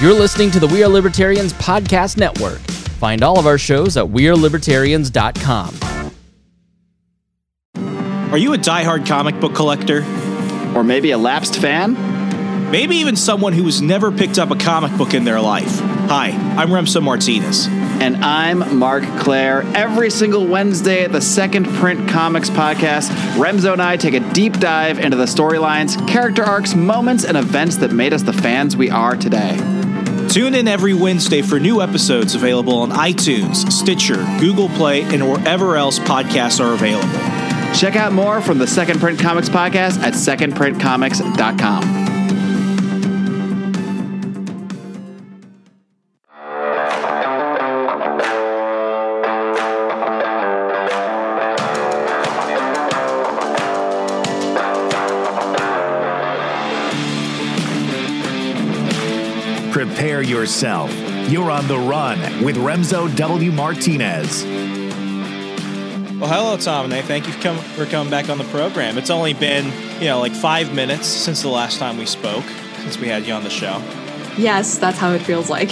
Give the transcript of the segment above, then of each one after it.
You're listening to the We Are Libertarians Podcast Network. Find all of our shows at WeareLibertarians.com. Are you a diehard comic book collector? Or maybe a lapsed fan? Maybe even someone who has never picked up a comic book in their life. Hi, I'm Remso Martinez. And I'm Mark Claire. Every single Wednesday at the Second Print Comics podcast, Remso and I take a deep dive into the storylines, character arcs, moments, and events that made us the fans we are today. Tune in every Wednesday for new episodes available on iTunes, Stitcher, Google Play, and wherever else podcasts are available. Check out more from the Second Print Comics podcast at secondprintcomics.com. yourself. You're on the run with Remso W. Martinez. Well, hello, Tom and Thank you for, come, for coming back on the program. It's only been, you know, like five minutes since the last time we spoke, since we had you on the show. Yes, that's how it feels like.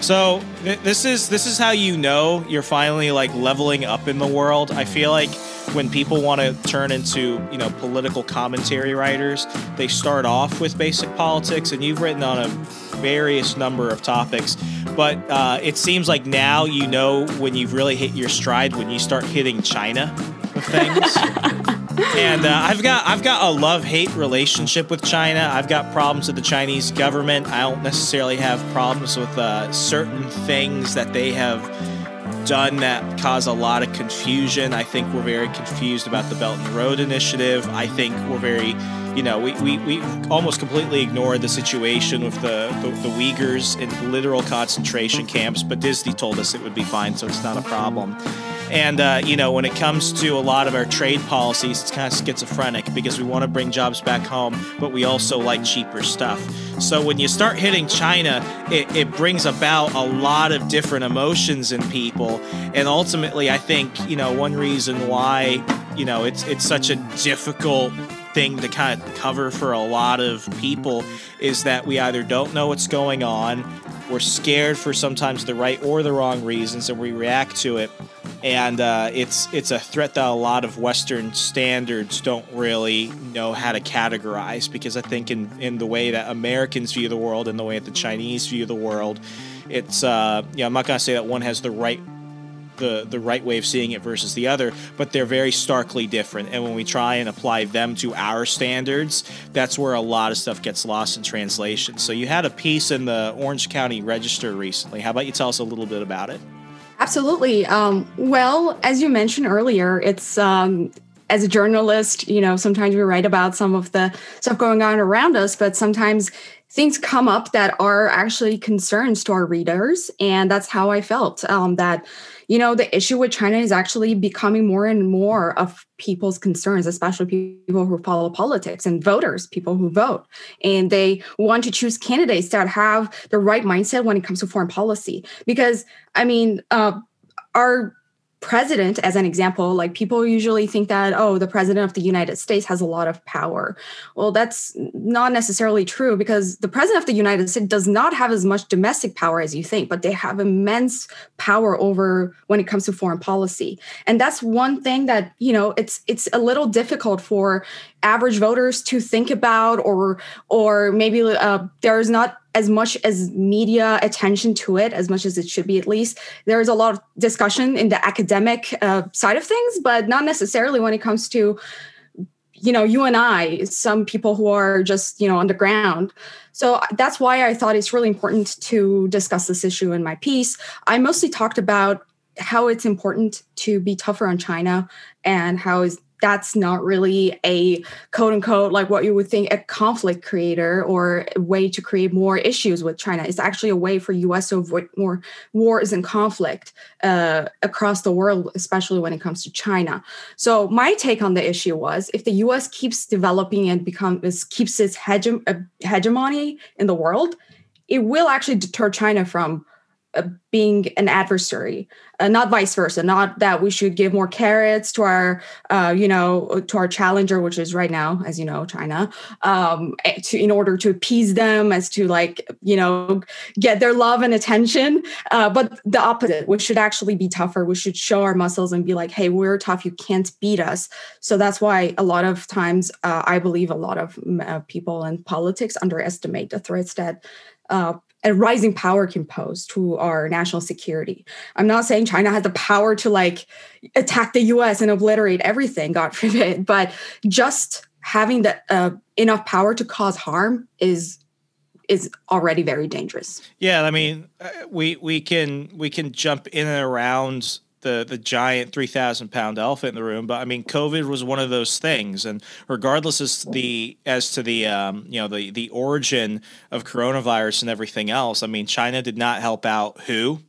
So th- this is this is how you know you're finally like leveling up in the world. I feel like when people want to turn into you know political commentary writers, they start off with basic politics, and you've written on a various number of topics. But uh, it seems like now you know when you've really hit your stride when you start hitting China with things. and uh, I've got I've got a love hate relationship with China. I've got problems with the Chinese government. I don't necessarily have problems with uh, certain things that they have done that cause a lot of confusion. I think we're very confused about the Belt and Road Initiative. I think we're very, you know, we, we, we almost completely ignored the situation with the, the, the Uyghurs in literal concentration camps, but Disney told us it would be fine, so it's not a problem. And, uh, you know, when it comes to a lot of our trade policies, it's kind of schizophrenic because we want to bring jobs back home, but we also like cheaper stuff. So when you start hitting China, it, it brings about a lot of different emotions in people. And ultimately, I think, you know, one reason why, you know, it's, it's such a difficult thing to kind of cover for a lot of people is that we either don't know what's going on, we're scared for sometimes the right or the wrong reasons, and we react to it and uh, it's it's a threat that a lot of Western standards don't really know how to categorize because I think in in the way that Americans view the world and the way that the Chinese view the world, it's uh, I'm not to say that one has the right the the right way of seeing it versus the other, but they're very starkly different. And when we try and apply them to our standards, that's where a lot of stuff gets lost in translation. So you had a piece in the Orange County Register recently. How about you tell us a little bit about it? Absolutely. Um, well, as you mentioned earlier, it's um, as a journalist, you know, sometimes we write about some of the stuff going on around us, but sometimes things come up that are actually concerns to our readers. And that's how I felt um, that you know, the issue with China is actually becoming more and more of people's concerns, especially people who follow politics and voters, people who vote. And they want to choose candidates that have the right mindset when it comes to foreign policy. Because, I mean, uh, our president as an example like people usually think that oh the president of the united states has a lot of power. Well that's not necessarily true because the president of the united states does not have as much domestic power as you think but they have immense power over when it comes to foreign policy. And that's one thing that you know it's it's a little difficult for average voters to think about or or maybe uh, there's not as much as media attention to it as much as it should be at least there's a lot of discussion in the academic uh, side of things but not necessarily when it comes to you know you and i some people who are just you know on the ground so that's why i thought it's really important to discuss this issue in my piece. I mostly talked about how it's important to be tougher on china and how is that's not really a quote unquote like what you would think a conflict creator or a way to create more issues with China. It's actually a way for U.S. to avoid more wars and conflict uh, across the world, especially when it comes to China. So my take on the issue was if the U.S. keeps developing and becomes keeps its hege- uh, hegemony in the world, it will actually deter China from being an adversary, uh, not vice versa. Not that we should give more carrots to our, uh, you know, to our challenger, which is right now, as you know, China, um, eh, to in order to appease them, as to like, you know, get their love and attention. Uh, but the opposite, we should actually be tougher. We should show our muscles and be like, hey, we're tough. You can't beat us. So that's why a lot of times, uh, I believe a lot of uh, people in politics underestimate the threats that uh, a rising power can pose to our national security. I'm not saying China has the power to like attack the US and obliterate everything, God forbid, but just having that uh, enough power to cause harm is is already very dangerous. Yeah, I mean, uh, we we can we can jump in and around the the giant three thousand pound elephant in the room. But I mean, COVID was one of those things, and regardless as the as to the um, you know the the origin of coronavirus and everything else, I mean, China did not help out who.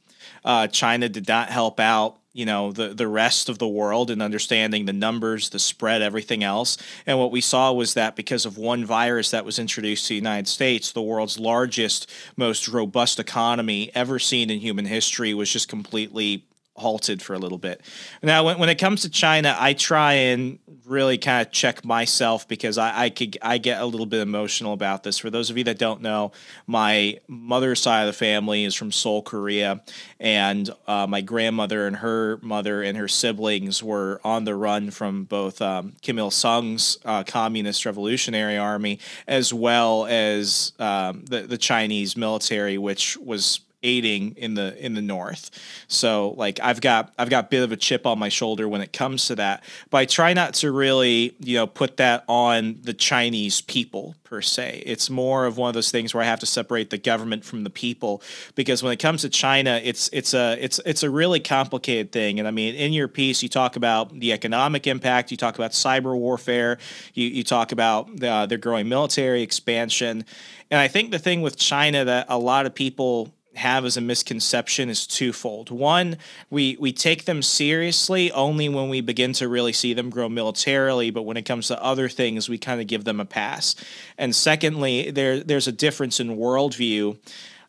Uh, China did not help out you know the the rest of the world in understanding the numbers, the spread, everything else. And what we saw was that because of one virus that was introduced to the United States, the world's largest, most robust economy ever seen in human history was just completely halted for a little bit. Now, when, when it comes to China, I try and really kind of check myself because I, I could I get a little bit emotional about this. For those of you that don't know, my mother's side of the family is from Seoul, Korea, and uh, my grandmother and her mother and her siblings were on the run from both um, Kim Il Sung's uh, Communist Revolutionary Army as well as um, the the Chinese military, which was aiding in the in the north. So like I've got I've got a bit of a chip on my shoulder when it comes to that. But I try not to really, you know, put that on the Chinese people per se. It's more of one of those things where I have to separate the government from the people because when it comes to China, it's it's a it's it's a really complicated thing. And I mean, in your piece, you talk about the economic impact, you talk about cyber warfare, you you talk about the, uh, their growing military expansion. And I think the thing with China that a lot of people have as a misconception is twofold. One, we we take them seriously only when we begin to really see them grow militarily, but when it comes to other things, we kind of give them a pass. And secondly, there there's a difference in worldview.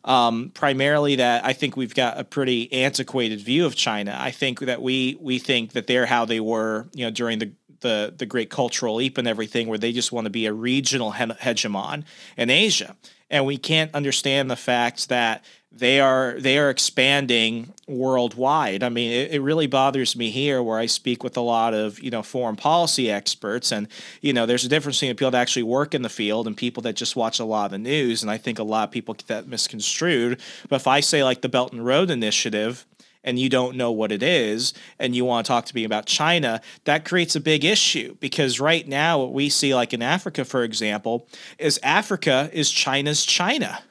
Um, primarily that I think we've got a pretty antiquated view of China. I think that we we think that they're how they were, you know, during the the the great cultural leap and everything, where they just want to be a regional he- hegemon in Asia, and we can't understand the fact that they are they are expanding worldwide. I mean, it, it, really bothers me here where I speak with a lot of you know foreign policy experts, and you know there's a difference between people that actually work in the field and people that just watch a lot of the news. And I think a lot of people get that misconstrued. But if I say like the Belt and Road Initiative, and you don't know what it is and you want to talk to me about China, that creates a big issue because right now what we see like in Africa for example is Africa is China's China.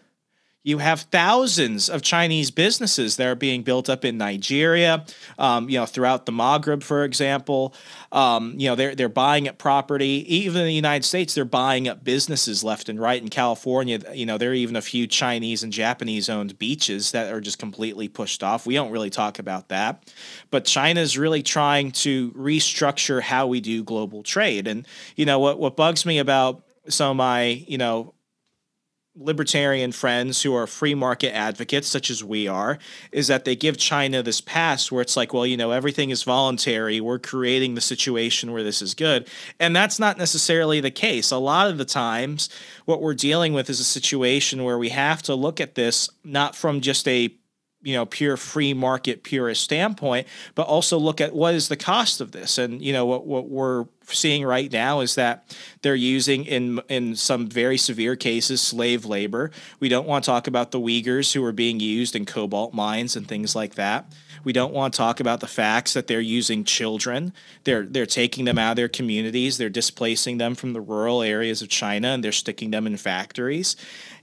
You have thousands of Chinese businesses that are being built up in Nigeria, um, you know, throughout the Maghreb, for example. Um, you know, they're they're buying up property. Even in the United States, they're buying up businesses left and right. In California, you know, there are even a few Chinese and Japanese owned beaches that are just completely pushed off. We don't really talk about that, but China is really trying to restructure how we do global trade. And you know, what what bugs me about some of my you know libertarian friends who are free market advocates, such as we are, is that they give China this pass where it's like, well, you know, everything is voluntary. We're creating the situation where this is good. And that's not necessarily the case. A lot of the times, what we're dealing with is a situation where we have to look at this not from just a you know pure free market purist standpoint but also look at what is the cost of this and you know what what we're seeing right now is that they're using in in some very severe cases slave labor we don't want to talk about the uyghurs who are being used in cobalt mines and things like that we don't want to talk about the facts that they're using children. They're they're taking them out of their communities. They're displacing them from the rural areas of China and they're sticking them in factories.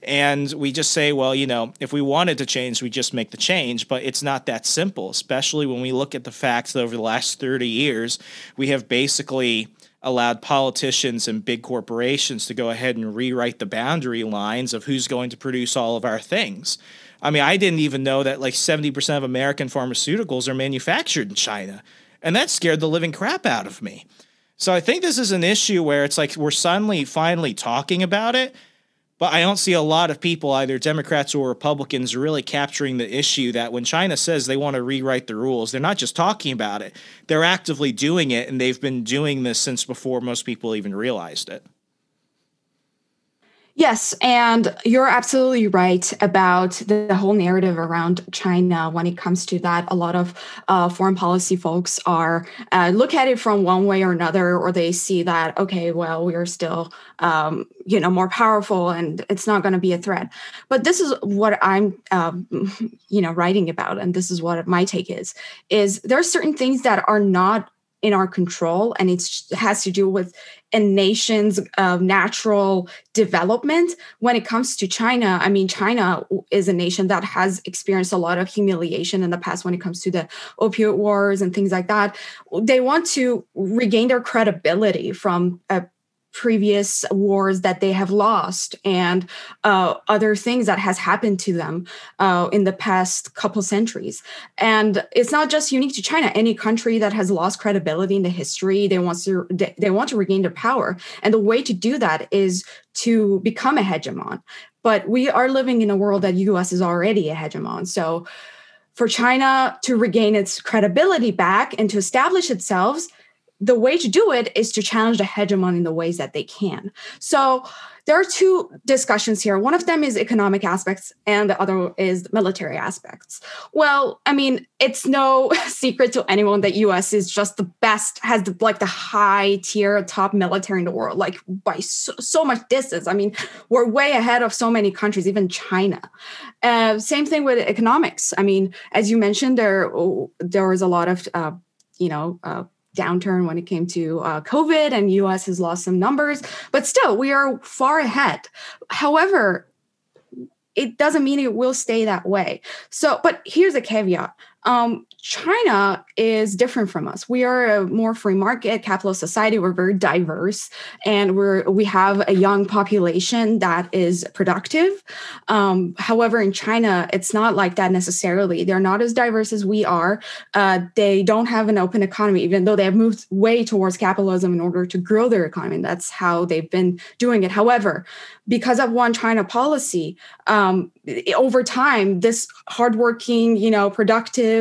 And we just say, well, you know, if we wanted to change, we just make the change. But it's not that simple, especially when we look at the facts that over the last 30 years, we have basically allowed politicians and big corporations to go ahead and rewrite the boundary lines of who's going to produce all of our things. I mean, I didn't even know that like 70% of American pharmaceuticals are manufactured in China. And that scared the living crap out of me. So I think this is an issue where it's like we're suddenly finally talking about it, but I don't see a lot of people, either Democrats or Republicans, really capturing the issue that when China says they want to rewrite the rules, they're not just talking about it, they're actively doing it, and they've been doing this since before most people even realized it. Yes, and you're absolutely right about the, whole narrative around China when it comes to that. A lot of uh, foreign policy folks are uh, look at it from one way or another, or they see that okay, well, we are still, um, you know, more powerful, and it's not going to be a threat. But this is what I'm, um, you know, writing about, and this is what my take is: is there are certain things that are not in our control and it has to do with a nation's uh, natural development. When it comes to china i mean china is a nation that has experienced a lot of humiliation in the past when it comes to the opioid wars and things like that. They want to regain their credibility from a previous wars that they have lost and uh, other things that has happened to them uh, in the past couple centuries. And it's not just unique to china. Any country that has lost credibility in the history they want to they want to regain their power. And the way to do that is to become a hegemon. But we are living in a world that the us is already a hegemon. So for china to regain its credibility back and to establish itself the way to do it is to challenge the hegemon in the ways that they can. So there are two discussions here. One of them is economic aspects, and the other is military aspects. Well, I mean, it's no secret to anyone that U.S. is just the best, has the, like the high tier top military in the world, like by so, so, much distance. I mean, we're way ahead of so many countries, even China. Uh, same thing with economics. I mean, as you mentioned, there there is a lot of uh, you know. Uh, downturn when it came to uh, COVID, and US has lost some numbers, but still, we are far ahead. However, it doesn't mean it will stay that way. So, but here's a caveat um, China is different from us. We are a more free market capitalist society. We're very diverse, and we're we have a young population that is productive. Um, however, in China, it's not like that necessarily. They're not as diverse as we are. Uh, they don't have an open economy, even though they have moved way towards capitalism in order to grow their economy. That's how they've been doing it. However, because of one child policy, um, over time, this hardworking, you know, productive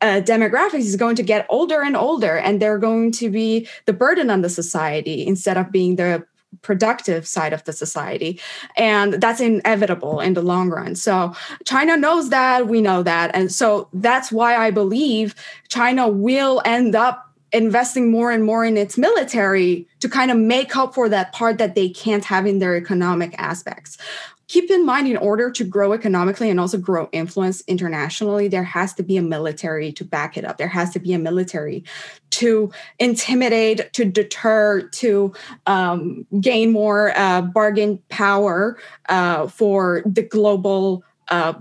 uh, demographics is going to get older and older, and they're going to be the burden on the society instead of being the productive side of the society. And that's inevitable in the long run. So china knows that we know that. And so that's why i believe china will end up investing more and more in its military to kind of make up for that part that they can't have in their economic aspects. Keep in mind, in order to grow economically and also grow influence internationally, there has to be a military to back it up. There has to be a military to intimidate, to deter, to um, gain more uh, bargain power uh, for the global. Uh,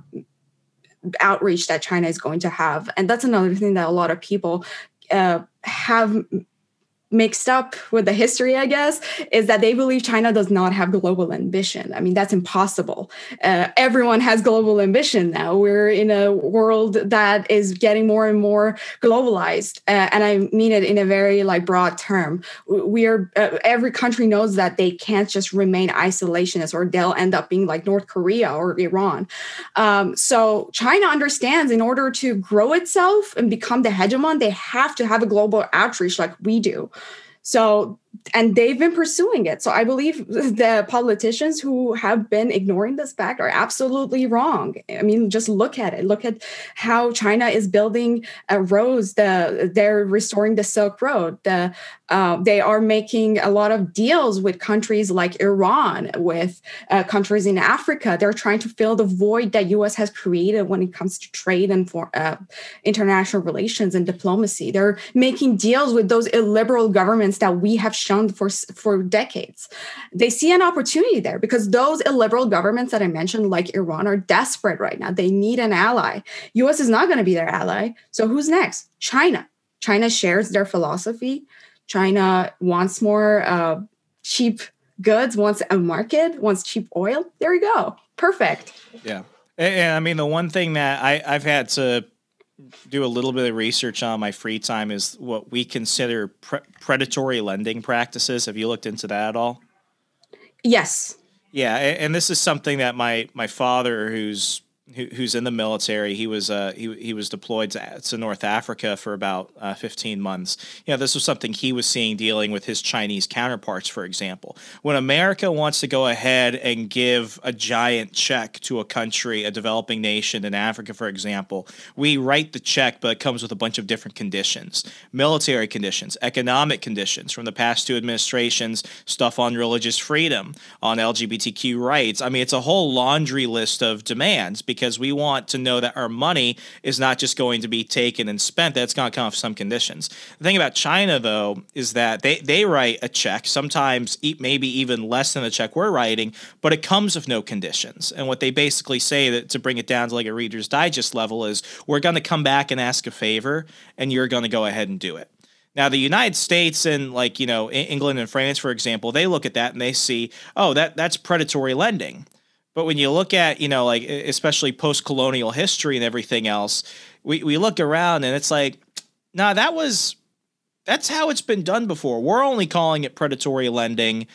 outreach that China is going to have. And that's another thing that a lot of people uh, have mixed up with the history, I guess, is that they believe China does not have global ambition. I mean, that's impossible. Uh, everyone has global ambition now. We're in a world that is getting more and more globalized, uh, and I mean it in a very like broad term. We are uh, every country knows that they can't just remain isolationist, or they'll end up being like North Korea or Iran. Um, so China understands in order to grow itself and become the hegemon, they have to have a global outreach like we do. So and they've been pursuing it. So I believe the politicians who have been ignoring this fact are absolutely wrong. I mean, just look at it. Look at how China is building a roads. The they're restoring the Silk Road. The uh, they are making a lot of deals with countries like Iran, with uh, countries in Africa. They're trying to fill the void that U.S. has created when it comes to trade and for uh, international relations and diplomacy. They're making deals with those illiberal governments that we have shown for for decades. They see an opportunity there because those illiberal governments that I mentioned, like Iran, are desperate right now. They need an ally. U.S. is not going to be their ally. So who's next? China. China shares their philosophy. China wants more uh, cheap goods, wants a market, wants cheap oil. There you go. Perfect. Yeah. And, I mean, the one thing that I, I've had to do a little bit of research on my free time is what we consider pre- predatory lending practices. Have you looked into that at all? Yes. Yeah, and this is something that my my father, who's who, who's in the military. He was uh, he, he was deployed to, to North Africa for about uh, 15 months. You know, this was something he was seeing dealing with his Chinese counterparts, for example. When America wants to go ahead and give a giant check to a country, a developing nation in Africa, for example, we write the check, but it comes with a bunch of different conditions military conditions, economic conditions from the past two administrations, stuff on religious freedom, on LGBTQ rights. I mean, it's a whole laundry list of demands because we want to know that our money is not just going to be taken and spent, that's going to come with some conditions. The thing about China, though, is that they, they write a check, sometimes maybe even less than the check we're writing, but it comes with no conditions. And what they basically say that to bring it down to like a Reader's Digest level is we're going to come back and ask a favor, and you're going to go ahead and do it. Now, the United States and like, you know, England and France, for example, they look at that and they see, oh, that that's predatory lending. But when you look at, you know, like especially post colonial history and everything else, we, we look around and it's like, nah, that was that's how it's been done before. We're only calling it predatory lending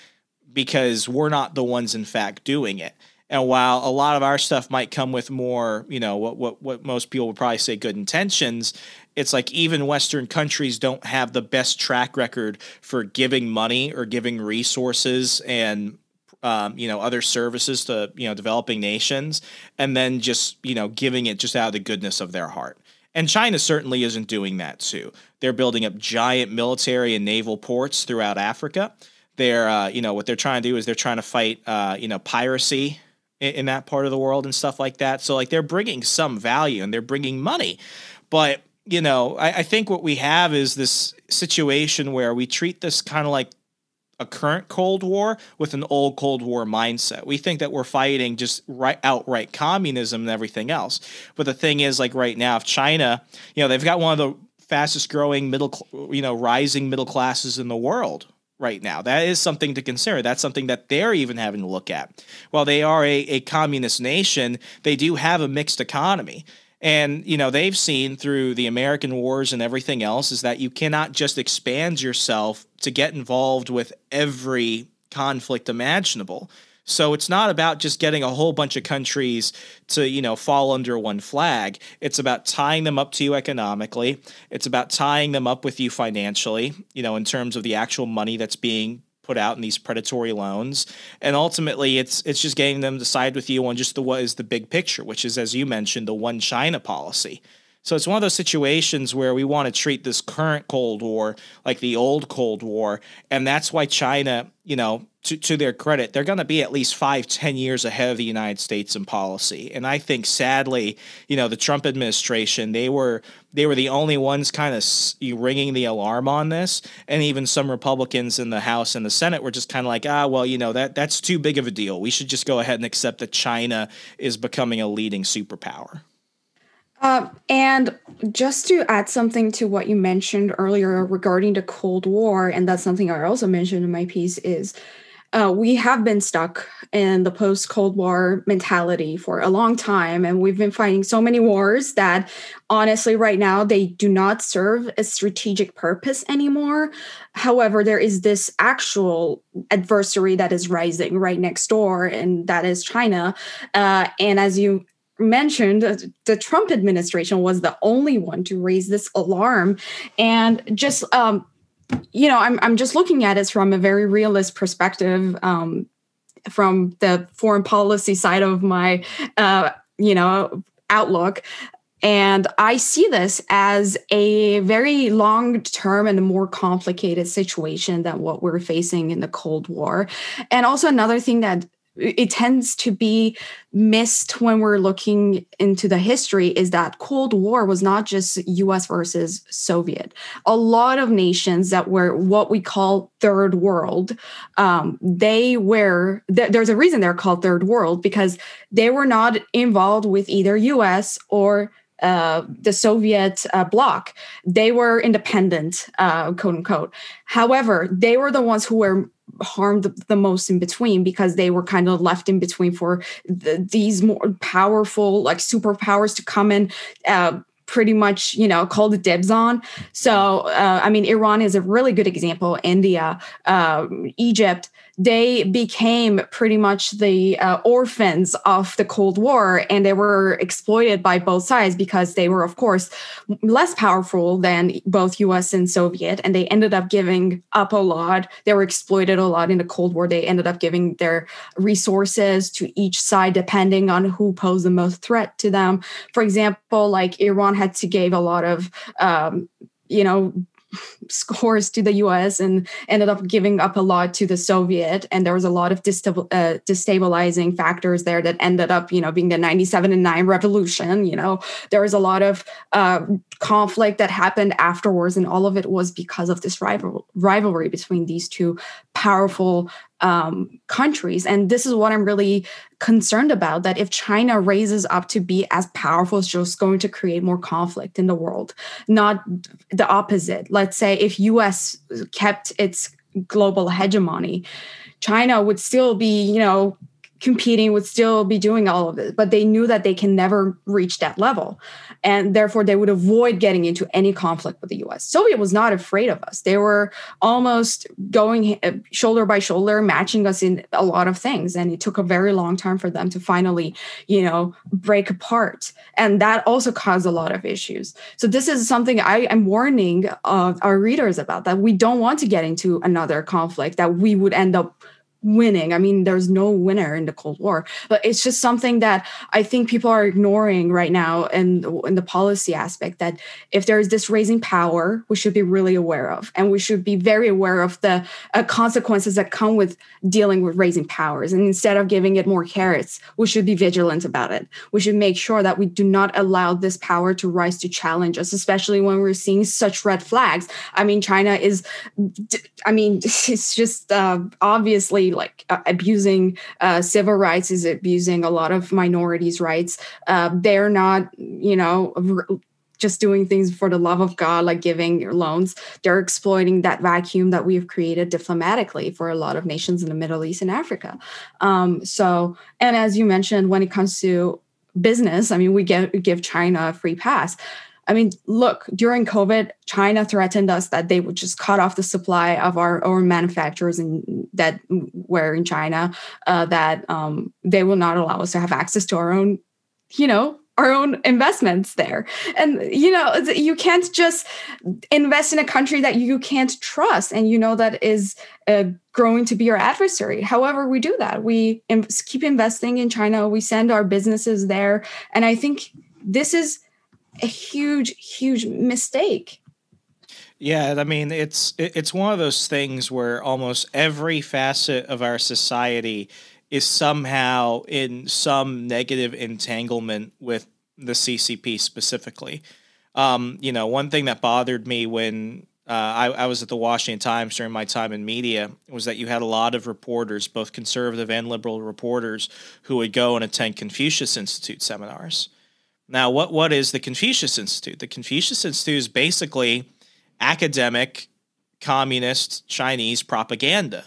because we're not the ones in fact doing it. And while a lot of our stuff might come with more, you know, what what what most people would probably say good intentions, it's like even Western countries don't have the best track record for giving money or giving resources and um, you know other services to you know developing nations and then just you know giving it just out of the goodness of their heart. And china certainly isn't doing that too. They're building up giant military and naval ports throughout africa. They're uh, you know what they're trying to do is they're trying to fight uh, you know piracy in, in that part of the world and stuff like that. So like they're bringing some value and they're bringing money. But you know I, I think what we have is this situation where we treat this kind of like a current Cold War with an old Cold War mindset. We think that we're fighting just right outright communism and everything else. But the thing is, like right now, if China, you know, they've got one of the fastest growing middle, you know, rising middle classes in the world right now. That is something to consider. That's something that they're even having to look at. While they are a, a communist nation, they do have a mixed economy. And, you know, they've seen through the American wars and everything else is that you cannot just expand yourself to get involved with every conflict imaginable. So it's not about just getting a whole bunch of countries to, you know, fall under one flag. It's about tying them up to you economically. It's about tying them up with you financially, you know, in terms of the actual money that's being put out in these predatory loans and ultimately it's it's just getting them to side with you on just the what is the big picture which is as you mentioned the one china policy so it's one of those situations where we want to treat this current Cold War like the old Cold War. And that's why China, you know, to, to their credit, they're going to be at least five, ten years ahead of the United States in policy. And I think, sadly, you know, the Trump administration, they were they were the only ones kind of ringing the alarm on this. And even some Republicans in the House and the Senate were just kind of like, ah, well, you know, that that's too big of a deal. We should just go ahead and accept that China is becoming a leading superpower. Uh, and just to add something to what you mentioned earlier regarding the Cold War, and that's something I also mentioned in my piece, is uh, we have been stuck in the post Cold War mentality for a long time. And we've been fighting so many wars that honestly, right now, they do not serve a strategic purpose anymore. However, there is this actual adversary that is rising right next door, and that is China. Uh, and as you mentioned, the Trump administration was the only one to raise this alarm. And just, um, you know, I'm, I'm just looking at it from a very realist perspective, um, from the foreign policy side of my, uh, you know, outlook. And I see this as a very long term and more complicated situation than what we're facing in the Cold War. And also, another thing that it tends to be missed when we're looking into the history is that cold war was not just us versus soviet a lot of nations that were what we call third world um, they were th- there's a reason they're called third world because they were not involved with either us or uh, the Soviet uh, bloc. They were independent, uh, quote unquote. However, they were the ones who were harmed the most in between because they were kind of left in between for the, these more powerful like superpowers to come in uh, pretty much you know called the dibs on. So uh, i mean iran is a really good example. India uh, egypt they became pretty much the uh, orphans of the Cold War and they were exploited by both sides because they were, of course, less powerful than both US and Soviet. And they ended up giving up a lot. They were exploited a lot in the Cold War. They ended up giving their resources to each side depending on who posed the most threat to them. For example, like Iran had to give a lot of um, you know scores to the US and ended up giving up a lot to the Soviet. And there was a lot of uh, destabilizing factors there that ended up, you know, being the 97 and 9 revolution. You know, there was a lot of uh, conflict that happened afterwards. And all of it was because of this rival- rivalry between these two powerful um, countries. And this is what I'm really concerned about that if China raises up to be as powerful, it's just going to create more conflict in the world, not the opposite. Let's say if US kept its global hegemony, China would still be, you know, competing would still be doing all of it but they knew that they can never reach that level. And therefore they would avoid getting into any conflict with the us soviet was not afraid of us. They were almost going uh, shoulder by shoulder matching us in a lot of things. And it took a very long time for them to finally you know break apart. And that also caused a lot of issues. So this is something i am warning uh, our readers about that we don't want to get into another conflict that we would end up winning. I mean, there's no winner in the Cold War, but it's just something that I think people are ignoring right now in, in the policy aspect that if there is this raising power, we should be really aware of. And we should be very aware of the uh, consequences that come with dealing with raising powers. And instead of giving it more carrots, we should be vigilant about it. We should make sure that we do not allow this power to rise to challenge us, especially when we're seeing such red flags. I mean, China is, I mean, it's just uh, obviously like uh, abusing uh, civil rights, is abusing a lot of minorities' rights. Uh, they're not, you know, just doing things for the love of God, like giving loans. They're exploiting that vacuum that we've created diplomatically for a lot of nations in the Middle East and Africa. Um, so, and as you mentioned, when it comes to business, I mean, we get, give China a free pass. I mean, look, during COVID, China threatened us that they would just cut off the supply of our own manufacturers in, that were in China, uh, that um, they will not allow us to have access to our own, you know, our own investments there. And, you know, you can't just invest in a country that you can't trust and you know that is uh, growing to be your adversary. However, we do that. We keep investing in China, we send our businesses there. And I think this is a huge, huge mistake. Yeah, I mean it's it's one of those things where almost every facet of our society is somehow in some negative entanglement with the CCP specifically. Um, you know, one thing that bothered me when uh, I, I, was at the Washington Times during my time in media was that you had a lot of reporters, both conservative and liberal reporters, who would go and attend Confucius Institute seminars. Now, what what is the Confucius Institute? The Confucius Institute is basically academic communist Chinese propaganda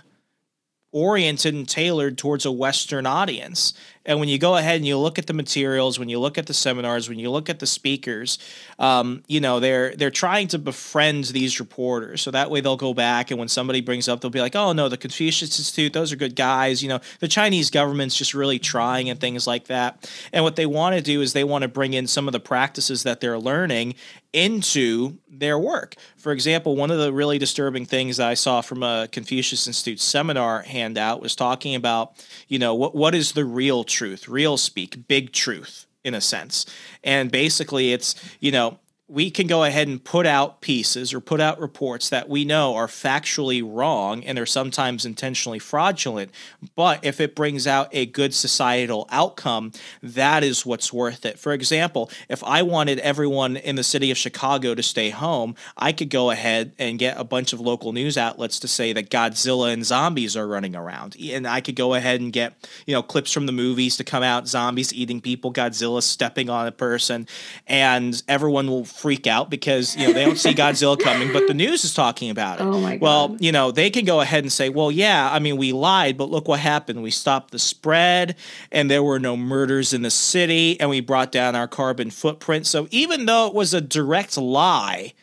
oriented and tailored towards a Western audience. And when you go ahead and you look at the materials, when you look at the seminars, when you look at the speakers, um, you know they're they're trying to befriend these reporters, so that way they'll go back and when somebody brings up, they'll be like, "Oh no, the Confucius Institute, those are good guys." You know, the Chinese government's just really trying and things like that. And what they want to do is they want to bring in some of the practices that they're learning into their work. For example, one of the really disturbing things that I saw from a Confucius Institute seminar handout was talking about, you know, what what is the real truth, real speak, big truth in a sense. And basically it's, you know, we can go ahead and put out pieces or put out reports that we know are factually wrong and are sometimes intentionally fraudulent. But if it brings out a good societal outcome, that is what's worth it. For example, if I wanted everyone in the city of Chicago to stay home, I could go ahead and get a bunch of local news outlets to say that Godzilla and zombies are running around. And I could go ahead and get, you know, clips from the movies to come out zombies eating people, Godzilla stepping on a person, and everyone will freak out because you know they don't see Godzilla coming, but the news is talking about it. Oh my god! Well, you know they can go ahead and say, "Well, yeah, I mean we lied, but look what happened. We stopped the spread, and there were no murders in the city, and we brought down our carbon footprint." So even though it was a direct lie,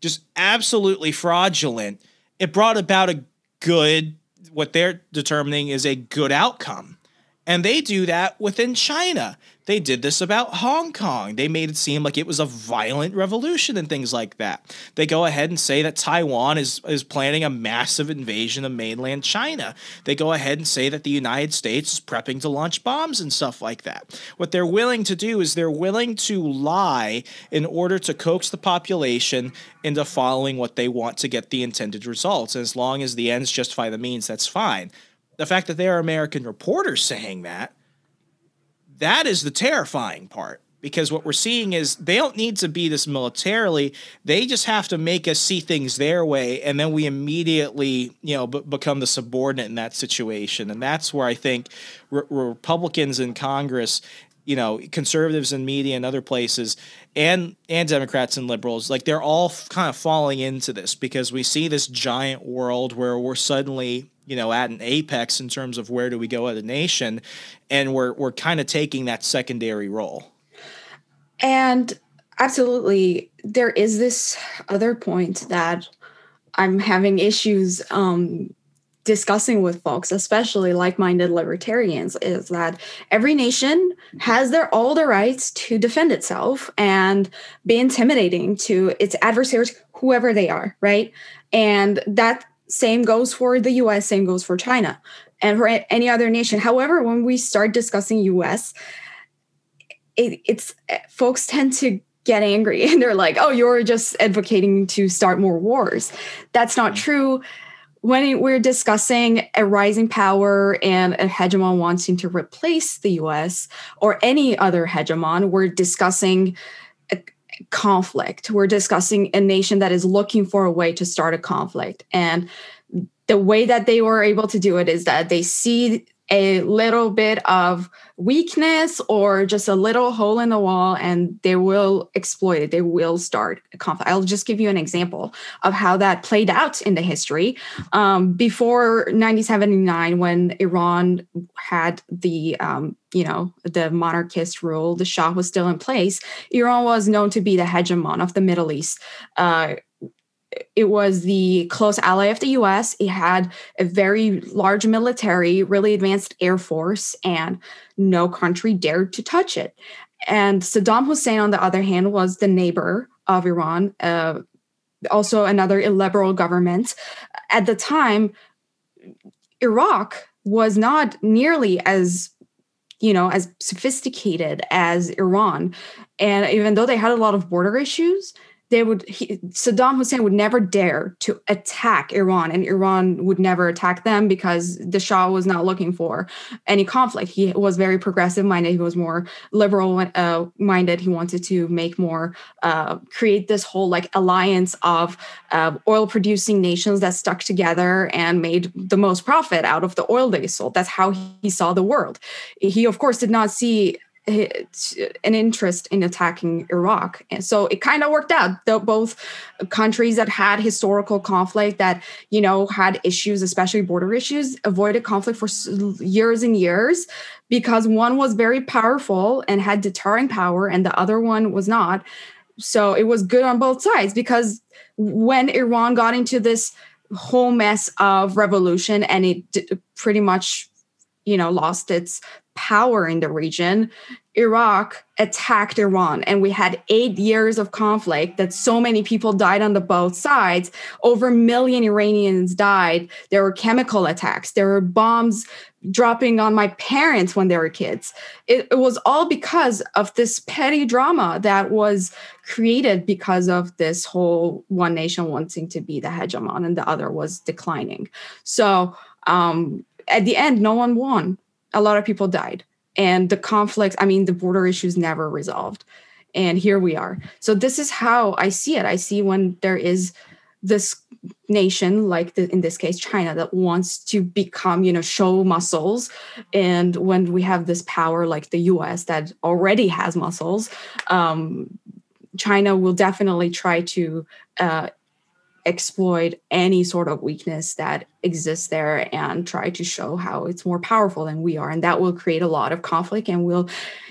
just absolutely fraudulent, it brought about a good what they're determining is a good outcome. And they do that within China. They did this about Hong Kong. They made it seem like it was a violent revolution and things like that. They go ahead and say that Taiwan is, is planning a massive invasion of mainland China. They go ahead and say that the United States is prepping to launch bombs and stuff like that. What they're willing to do is they're willing to lie in order to coax the population into following what they want to get the intended results. As long as the ends justify the means, that's fine. The fact that there are American reporters saying that that is the terrifying part because what we're seeing is they don't need to be this militarily. They just have to make us see things their way and then we immediately you know b- become the subordinate in that situation. And that's where i think re- republicans in congress you know conservatives in media and other places and and democrats and liberals like they're all f- kind of falling into this because we see this giant world where we're suddenly you know at an apex in terms of where do we go as a nation and we're we're kind of taking that secondary role. And absolutely there is this other point that i'm having issues um discussing with folks especially like-minded libertarians is that every nation has their all the rights to defend itself and be intimidating to its adversaries whoever they are right? And that same goes for the US, same goes for China and for any other nation. However, when we start discussing US, it, it's folks tend to get angry and they're like, oh, you're just advocating to start more wars. That's not mm-hmm. true. When we're discussing a rising power and a hegemon wanting to replace the US or any other hegemon, we're discussing conflict. We're discussing a nation that is looking for a way to start a conflict. And the way that they were able to do it is that they see a little bit of weakness or just a little hole in the wall and they will exploit it. They will start a conflict. I'll just give you an example of how that played out in the history. Um, before 1979 when iran had the um, you know the monarchist rule the shah was still in place iran was known to be the hegemon of the middle east. Uh, it was the close ally of the US. It had a very large military, really advanced air force, and no country dared to touch it. And Saddam Hussein, on the other hand, was the neighbor of Iran, uh, also another illiberal government. At the time, Iraq was not nearly as you know as sophisticated as Iran and even though they had a lot of border issues they would he, Saddam Hussein would never dare to attack Iran and Iran would never attack them because the Shah was not looking for any conflict. He was very progressive minded. He was more liberal uh, minded. He wanted to make more uh, create this whole like alliance of uh, oil producing nations that stuck together and made the most profit out of the oil they sold. That's how he saw the world. He of course did not see Uh, an interest in attacking Iraq. And so it kind of worked out. Both countries that had historical conflict, that you know had issues, especially border issues, avoided conflict for years and years because one was very powerful and had deterring power, and the other one was not. So it was good on both sides because when Iran got into this whole mess of revolution and it pretty much you know lost its power in the region, Iraq attacked Iran and we had 8 years of conflict that so many people died on the both sides. Over a million Iranians died. There were chemical attacks. There were bombs dropping on my parents when they were kids. It, it was all because of this petty drama that was created because of this whole one nation wanting to be the hegemon and the other was declining. So um, at the end, no one won a lot of people died. And the conflicts i mean the border issues never resolved. And here we are. So this is how i see it. I see when there is this nation like the, in this case china that wants to become you know show muscles. And when we have this power like the us that already has muscles um, china will definitely try to uh, exploit any sort of weakness that exists there and try to show how it's more powerful than we are. And that will create a lot of conflict and will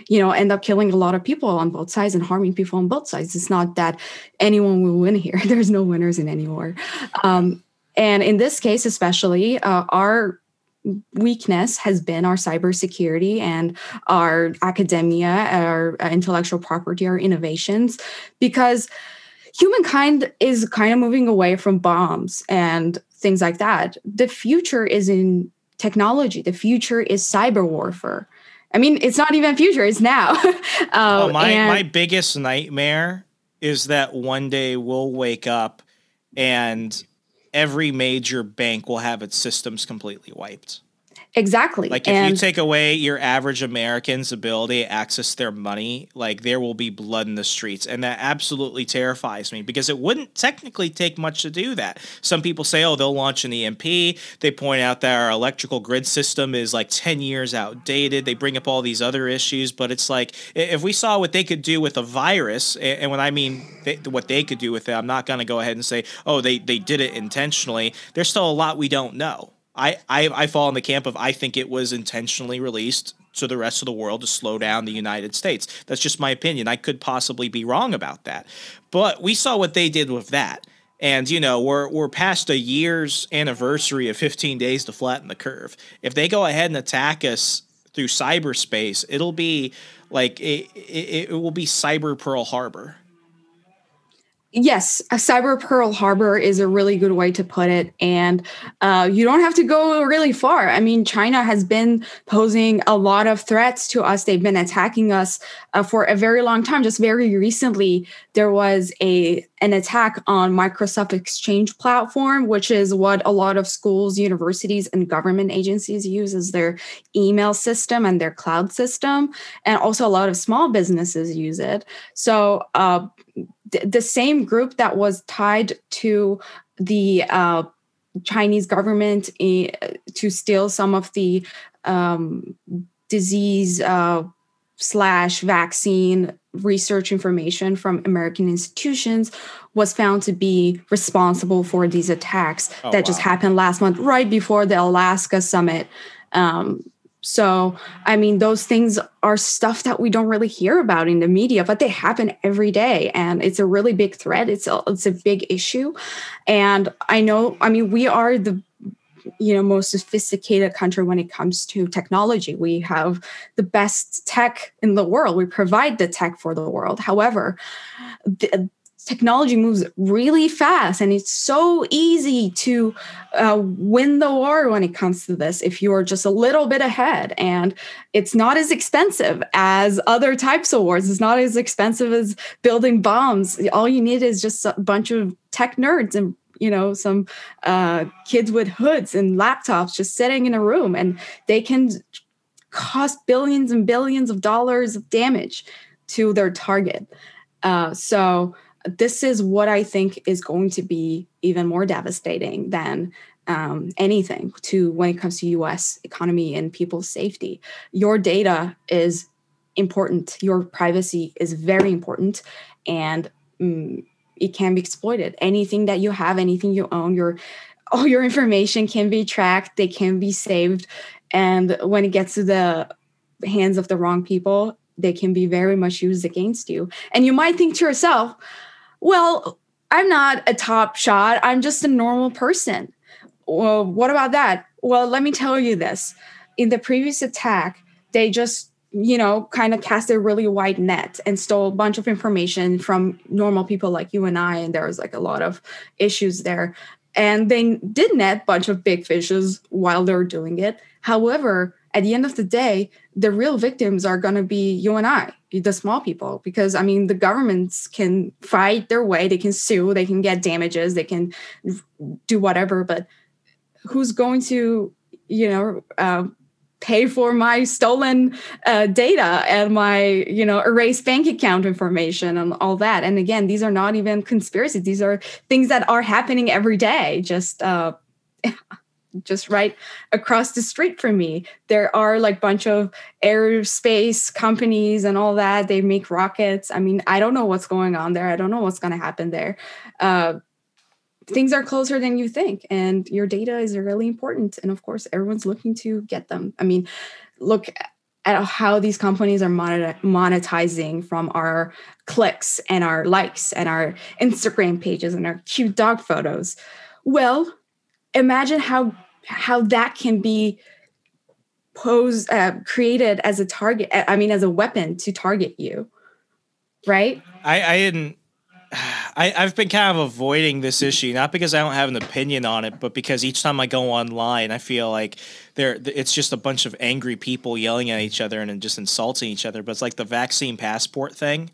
you know end up killing a lot of people on both sides and harming people on both sides. It's not that anyone will win here. There's no winners in any war. Um, And in this case, especially, uh, our weakness has been our cybersecurity and our academia, our intellectual property, our innovations, because humankind is kind of moving away from bombs and things like that. The future is in technology, the future is cyber warfare. I mean, it's not even future; it's now. oh, my and- my biggest nightmare is that one day we'll wake up and every major bank will have its systems completely wiped. Exactly. Like if and you take away your average American's ability to access their money, like there will be blood in the streets. And that absolutely terrifies me because it wouldn't technically take much to do that. Some people say, oh, they'll launch an EMP. They point out that our electrical grid system is like 10 years outdated. They bring up all these other issues. But it's like if we saw what they could do with a virus, and when I mean they, what they could do with it, I'm not going to go ahead and say, oh, they, they did it intentionally. There's still a lot we don't know. I, I, I fall in the camp of I think it was intentionally released to the rest of the world to slow down the United States. That's just my opinion. I could possibly be wrong about that. But we saw what they did with that. And you know, we're we're past a year's anniversary of 15 days to flatten the curve. If they go ahead and attack us through cyberspace, it'll be like it, it, it will be cyber Pearl Harbor. Yes, a cyber Pearl Harbor is a really good way to put it. And uh, you don't have to go really far. I mean, China has been posing a lot of threats to us. They've been attacking us uh, for a very long time. Just very recently, there was a an attack on Microsoft Exchange platform, which is what a lot of schools, universities, and government agencies use as their email system and their cloud system. And also, a lot of small businesses use it. So, uh, the same group that was tied to the uh, Chinese government in, to steal some of the um, disease uh, slash vaccine research information from American institutions was found to be responsible for these attacks oh, that wow. just happened last month, right before the Alaska summit. Um, so, I mean, those things are stuff that we don't really hear about in the media, but they happen every day. And it's a really big threat. It's a, it's a big issue. And I know, I mean, we are the you know most sophisticated country when it comes to technology we have the best tech in the world we provide the tech for the world however the, technology moves really fast and it's so easy to uh, win the war when it comes to this if you're just a little bit ahead. And it's not as expensive as other types of wars. It's not as expensive as building bombs. All you need is just a bunch of tech nerds and you know some uh, kids with hoods and laptops just sitting in a room and they can cost billions and billions of dollars of damage to their target. Uh, so this is what I think is going to be even more devastating than um, anything to when it comes to U.S. economy and people's safety. Your data is important. Your privacy is very important, and um, it can be exploited. Anything that you have, anything you own, your all your information can be tracked. They can be saved, and when it gets to the hands of the wrong people, they can be very much used against you. And you might think to yourself well, I'm not a top shot. I'm just a normal person. Well, what about that? Well, let me tell you this. In the previous attack, they just, you know, kind of cast a really wide net and stole a bunch of information from normal people like you and I. And there was like a lot of issues there. And they did net a bunch of big fishes while they were doing it. However, at the end of the day, the real victims are going to be you and I, the small people, because I mean, the governments can fight their way, they can sue, they can get damages, they can do whatever, but who's going to, you know, uh, pay for my stolen uh, data and my you know erased bank account information and all that? And again these are not even conspiracies these are things that are happening every day just uh, just right across the street from me. There are like bunch of aerospace companies and all that. They make rockets. I mean i don't know what's going on there. I don't know what's going to happen there. Uh, things are closer than you think and your data is really important and of course everyone's looking to get them. I mean look at how these companies are monetizing from our clicks and our likes and our instagram pages and our cute dog photos. Well imagine how how that can be posed uh, created as a target i mean as a weapon to target you right I, I didn't I, I've been kind of avoiding this issue, not because I don't have an opinion on it, but because each time I go online, I feel like there it's just a bunch of angry people yelling at each other and just insulting each other. But it's like the vaccine passport thing.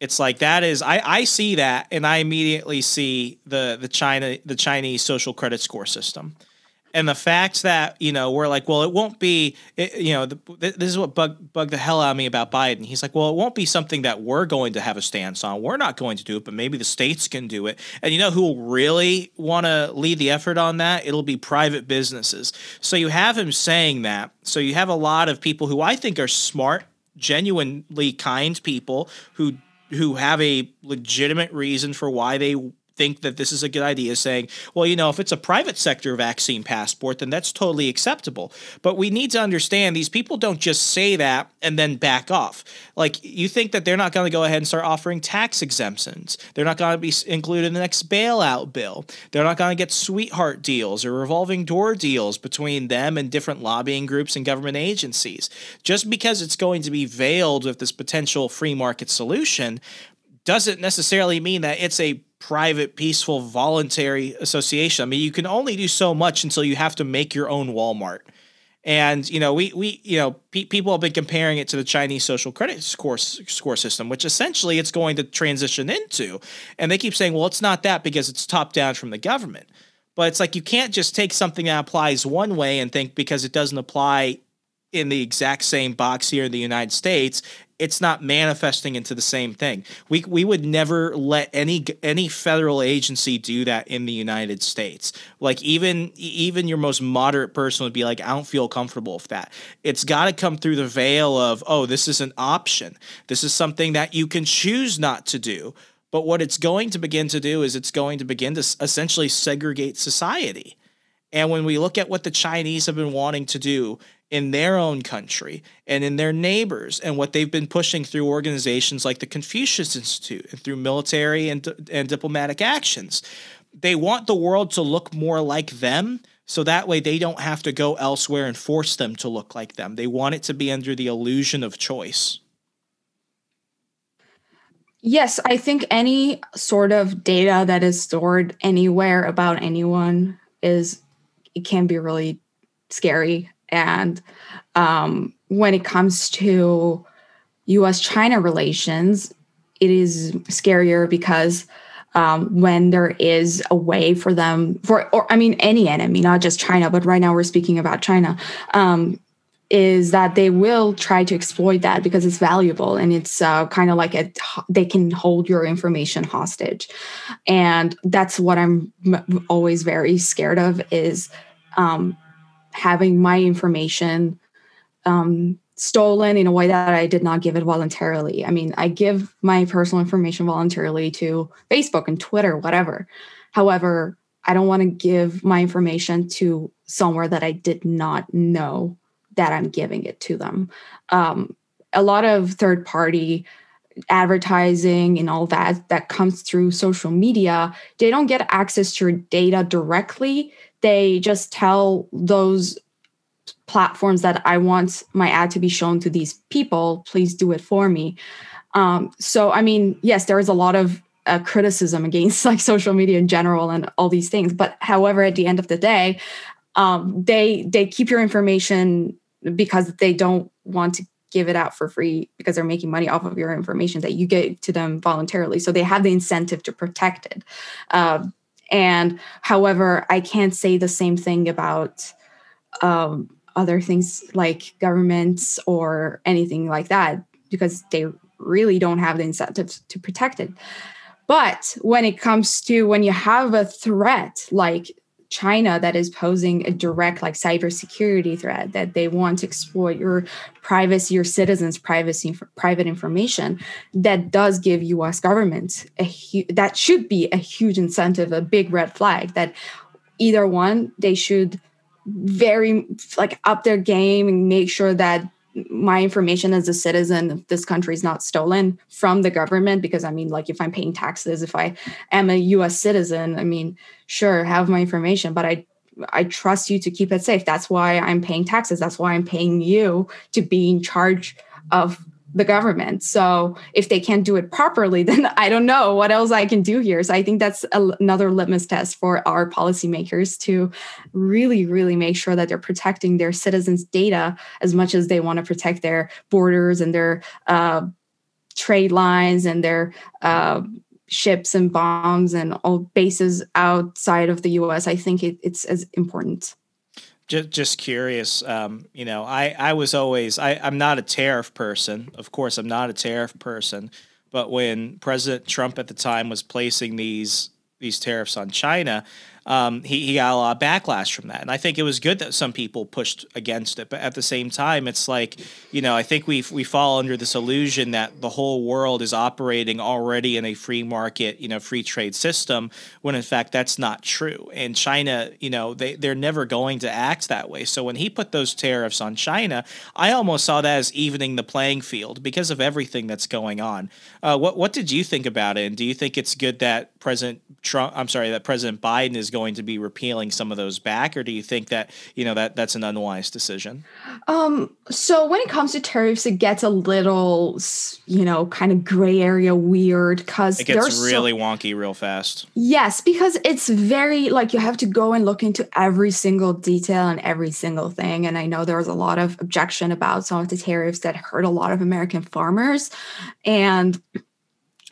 It's like that is I, I see that and I immediately see the the China the Chinese social credit score system and the fact that you know we're like, well, it won't be, it, you know, the, this is what bug bugged the hell out of me about Biden. He's like, well, it won't be something that we're going to have a stance on. We're not going to do it, but maybe the states can do it. And you know who will really want to lead the effort on that? It'll be private businesses. So you have him saying that. So you have a lot of people who I think are smart, genuinely kind people who who have a legitimate reason for why they think that this is a good idea, saying, well, you know, if it's a private sector vaccine passport, then that's totally acceptable. But we need to understand these people don't just say that and then back off. Like, you think that they're not going to go ahead and start offering tax exemptions. They're not going to be included in the next bailout bill. They're not going to get sweetheart deals or revolving door deals between them and different lobbying groups and government agencies. Just because it's going to be veiled with this potential free market solution doesn't necessarily mean that it's a private, peaceful, voluntary association. I mean, you can only do so much until you have to make your own Walmart. And you know, we we you know, pe- people have been comparing it to the Chinese social credit score score system, which essentially it's going to transition into. And they keep saying, well, it's not that because it's top down from the government. But it's like you can't just take something that applies one way and think because it doesn't apply in the exact same box here in the United States, it's not manifesting into the same thing. We we would never let any any federal agency do that in the United States. Like even even your most moderate person would be like, I don't feel comfortable with that. It's got to come through the veil of, oh, this is an option. This is something that you can choose not to do. But what it's going to begin to do is it's going to begin to essentially segregate society. And when we look at what the Chinese have been wanting to do in their own country and in their neighbors and what they've been pushing through organizations like the Confucius Institute and through military and, and diplomatic actions. They want the world to look more like them so that way they don't have to go elsewhere and force them to look like them. They want it to be under the illusion of choice. Yes, I think any sort of data that is stored anywhere about anyone is it can be really scary and um, when it comes to US China relations, it is scarier because um, when there is a way for them, for, or I mean, any enemy, not just China, but right now we're speaking about China, um, is that they will try to exploit that because it's valuable and it's uh, kind of like a, they can hold your information hostage. And that's what I'm always very scared of is um, having my information um, stolen in a way that I did not give it voluntarily. I mean, I give my personal information voluntarily to Facebook and Twitter, whatever. However, I don't want to give my information to somewhere that I did not know that I'm giving it to them. Um, a lot of third party advertising and all that that comes through social media, they don't get access to your data directly they just tell those platforms that I want my ad to be shown to these people, please do it for me. Um, so, I mean, yes, there is a lot of uh, criticism against like social media in general and all these things. But however, at the end of the day, um, they they keep your information because they don't want to give it out for free because they're making money off of your information that you get to them voluntarily. So they have the incentive to protect it. Uh, and however, I can't say the same thing about um, other things like governments or anything like that because they really don't have the incentives to protect it. But when it comes to when you have a threat like China that is posing a direct like cybersecurity threat that they want to exploit your privacy, your citizens' privacy, private information. That does give U.S. government a hu- that should be a huge incentive, a big red flag. That either one they should very like up their game and make sure that my information as a citizen of this country is not stolen from the government because i mean like if i'm paying taxes if i am a us citizen i mean sure have my information but i i trust you to keep it safe. That's why i'm paying taxes. That's why i'm paying you to be in charge of the government. So if they can't do it properly, then I don't know what else I can do here. So I think that's another litmus test for our policymakers to really, really make sure that they're protecting their citizens' data as much as they want to protect their borders and their uh, trade lines and their uh, ships and bombs and all bases outside of the US. I think it, it's as important just just curious um, you know i i was always I, i'm not a tariff person. Of course i'm not a tariff person. But when president trump at the time was placing these these tariffs on china um, he, he got a lot of backlash from that. And I think it was good that some people pushed against it. But at the same time, it's like, you know, I think we we fall under this illusion that the whole world is operating already in a free market, you know, free trade system, when in fact that's not true. And China, you know, they, they're never going to act that way. So when he put those tariffs on China, I almost saw that as evening the playing field because of everything that's going on. Uh, what what did you think about it? And do you think it's good that President Trump, I'm sorry, that President Biden is going to be repealing some of those back, or do you think that you know that that's an unwise decision? Um, so when it comes to tariffs, it gets a little, you know, kind of gray area weird because it gets really so, wonky real fast. Yes, because it's very like you have to go and look into every single detail and every single thing. And I know there was a lot of objection about some of the tariffs that hurt a lot of American farmers, and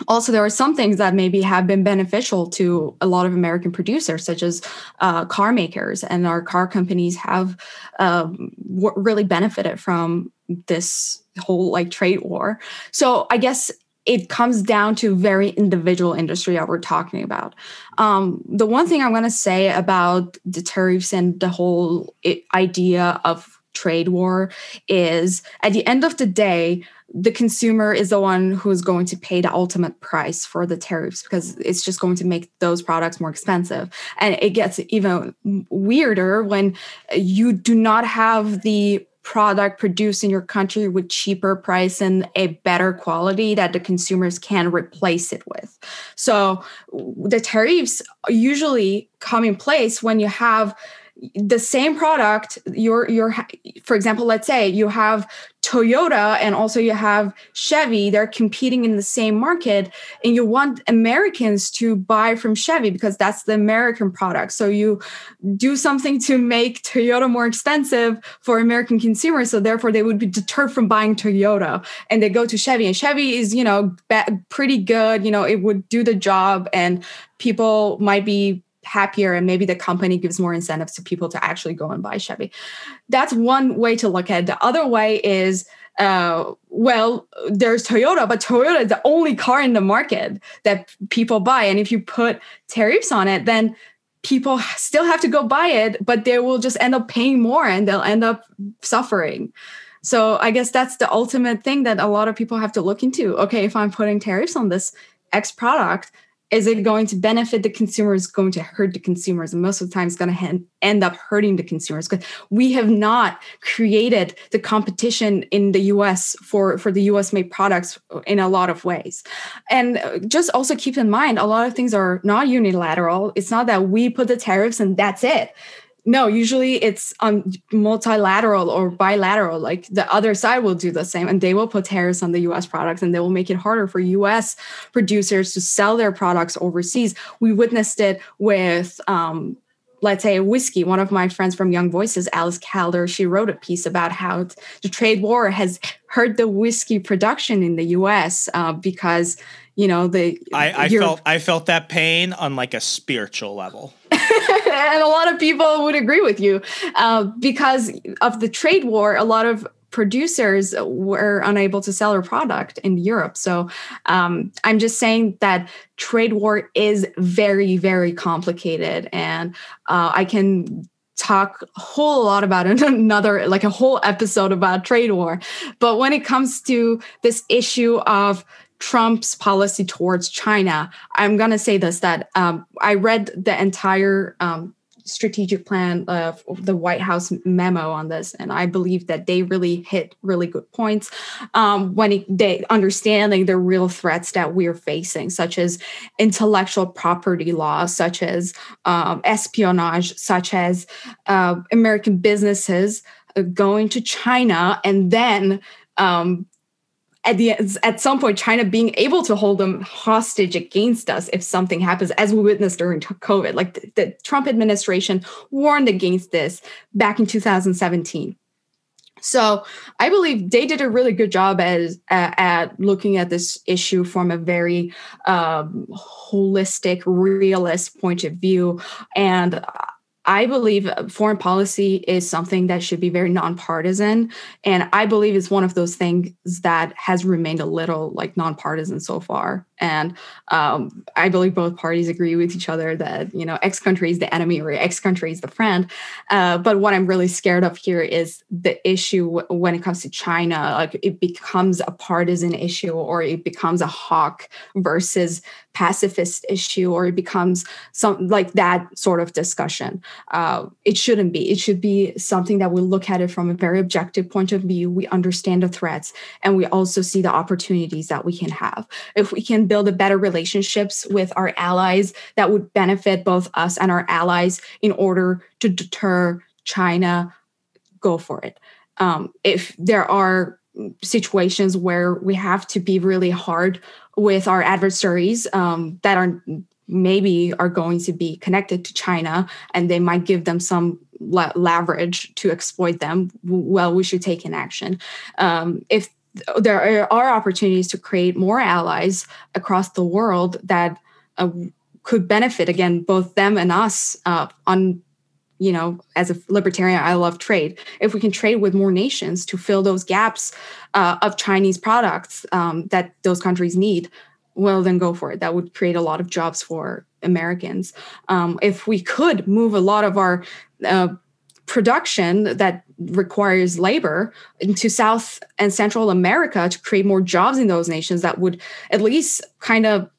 also there are some things that maybe have been beneficial to a lot of american producers such as uh, car makers and our car companies have um, w- really benefited from this whole like trade war. So i guess it comes down to very individual industry that we're talking about. Um, the one thing i'm going to say about the tariffs and the whole idea of trade war is at the end of the day the consumer is the one who's going to pay the ultimate price for the tariffs because it's just going to make those products more expensive. And it gets even weirder when you do not have the product produced in your country with cheaper price and a better quality that the consumers can replace it with. So the tariffs usually come in place when you have the same product you're you're for example let's say you have toyota and also you have chevy they're competing in the same market and you want americans to buy from chevy because that's the american product. So you do something to make toyota more expensive for american consumers. So therefore they would be deterred from buying toyota and they go to chevy. And chevy is you know pretty good. You know it would do the job and people might be happier and maybe the company gives more incentives to people to actually go and buy Chevy. That's one way to look at it. The other way is uh, well, there's Toyota, but Toyota is the only car in the market that people buy. And if you put tariffs on it, then people still have to go buy it, but they will just end up paying more and they'll end up suffering. So I guess that's the ultimate thing that a lot of people have to look into. Okay, if I'm putting tariffs on this X product, is it going to benefit the consumers going to hurt the consumers. And most of the time it's going to end up hurting the consumers. Because we have not created the competition in the us for for the us made products in a lot of ways. And just also keep in mind a lot of things are not unilateral. It's not that we put the tariffs and that's it no usually it's on multilateral or bilateral like the other side will do the same and they will put tariffs on the us products and they will make it harder for us producers to sell their products overseas. We witnessed it with um, let's say whiskey one of my friends from young voices alice calder she wrote a piece about how the trade war has hurt the whiskey production in the us uh, because you know the I, I felt I felt that pain on like a spiritual level. and a lot of people would agree with you uh, because of the trade war. A lot of producers were unable to sell their product in Europe. So um, I'm just saying that trade war is very, very complicated, and uh, I can talk a whole lot about another like a whole episode about trade war but when it comes to this issue of Trump's policy towards China, I'm going to say this that um, I read the entire um, strategic plan of the White House memo on this, and I believe that they really hit really good points um, when it, they understanding the real threats that we're facing, such as intellectual property law, such as um, espionage, such as uh, American businesses uh, going to China and then um, at the at some point China being able to hold them hostage against us if something happens, as we witnessed during COVID. Like the, the Trump administration warned against this back in 2017. So I believe they did a really good job as uh, at looking at this issue from a very um, holistic, realist point of view, and I believe uh, foreign policy is something that should be very nonpartisan. And I believe it's one of those things that has remained a little like nonpartisan so far. And um, I believe both parties agree with each other that, you know, X country is the enemy or X country is the friend. Uh, but what I'm really scared of here is the issue when it comes to China, like it becomes a partisan issue or it becomes a hawk versus pacifist issue or it becomes some like that sort of discussion. Uh, it shouldn't be. It should be something that we look at it from a very objective point of view. We understand the threats and we also see the opportunities that we can have. If we can build a better relationships with our allies, that would benefit both us and our allies in order to deter China. Go for it. Um, if there are situations where we have to be really hard with our adversaries um, that are maybe are going to be connected to China and they might give them some leverage to exploit them, well, we should take an action. Um, if there are opportunities to create more allies across the world that uh, could benefit again both them and us uh, on you know as a libertarian i love trade. If we can trade with more nations to fill those gaps uh, of chinese products um, that those countries need well then go for it. That would create a lot of jobs for americans. Um, if we could move a lot of our uh, production that requires labor into south and central america to create more jobs in those nations that would at least kind of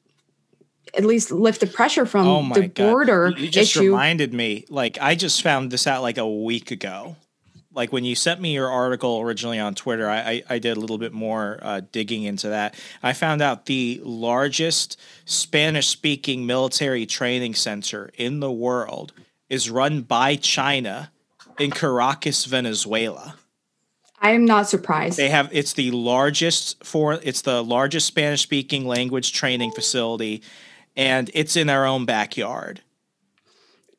at least lift the pressure from oh the God. border you just issue. reminded me like i just found this out like a week ago like when you sent me your article originally on Twitter, I, I, I did a little bit more uh, digging into that. I found out the largest Spanish speaking military training center in the world is run by China in Caracas, Venezuela. I am not surprised. They have it's the largest for it's the largest Spanish speaking language training facility and it's in our own backyard.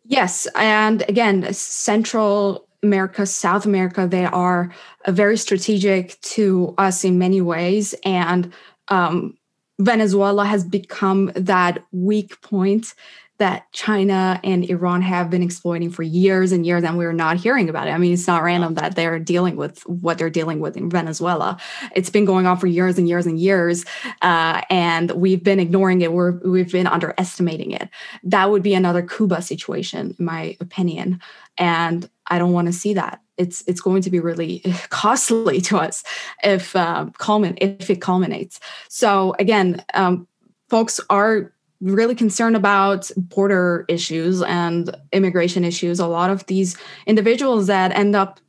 Yes, and again, Central America, South America, they are very strategic to us in many ways. And um, Venezuela has become that weak point that China and Iran have been exploiting for years and years, and we're not hearing about it. I mean, it's not random that they're dealing with what they're dealing with in Venezuela. It's been going on for years and years and years, uh, and we've been ignoring it. We're, we've been underestimating it. That would be another Cuba situation, in my opinion, and I don't want to see that. It's it's going to be really costly to us if uh, culmin if it culminates. So again, um, folks are really concerned about border issues and immigration issues. A lot of these individuals that end up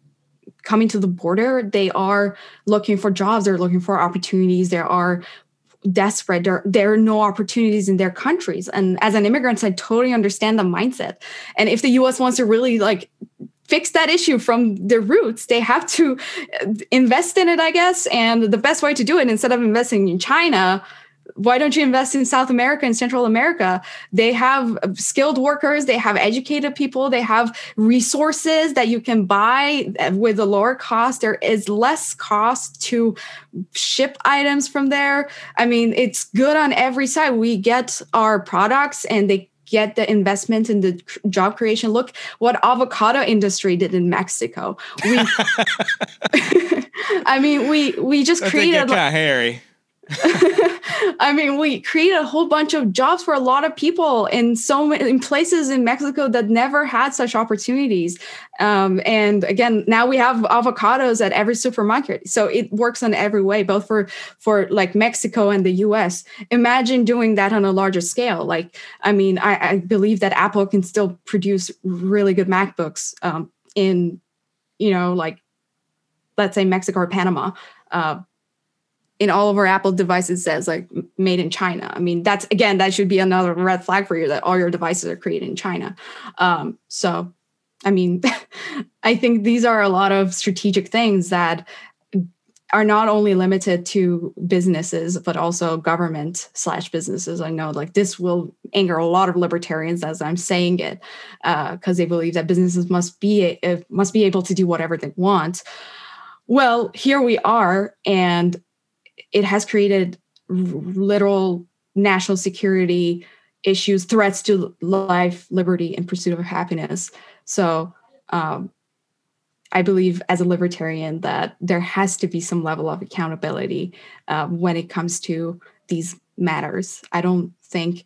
coming to the border, they are looking for jobs, they're looking for opportunities, there are desperate there, there are no opportunities in their countries. And as an immigrant i totally understand the mindset. And if the us wants to really like fix that issue from the roots they have to invest in it i guess. And the best way to do it instead of investing in china why don't you invest in South America and Central America? They have skilled workers, they have educated people, they have resources that you can buy with a lower cost. There is less cost to ship items from there. I mean, it's good on every side. We get our products and they get the investment in the job creation. Look what avocado industry did in Mexico. We, I mean, we we just I created. of hairy. I mean, we create a whole bunch of jobs for a lot of people in so many in places in Mexico that never had such opportunities. Um, and again, now we have avocados at every supermarket, so it works in every way, both for for like Mexico and the U.S. Imagine doing that on a larger scale. Like, I mean, I, I believe that Apple can still produce really good MacBooks um, in, you know, like let's say Mexico or Panama. Uh, in all of our Apple devices says like made in China. I mean, that's again, that should be another red flag for you that all your devices are created in China. Um, so, I mean, I think these are a lot of strategic things that are not only limited to businesses but also government slash businesses i know like this will anger a lot of libertarians as i'm saying it because uh, they believe that businesses must be must be able to do whatever they want well here we are and it has created literal national security issues, threats to life, liberty, and pursuit of happiness. So, um, I believe as a libertarian that there has to be some level of accountability uh, when it comes to these matters. I don't think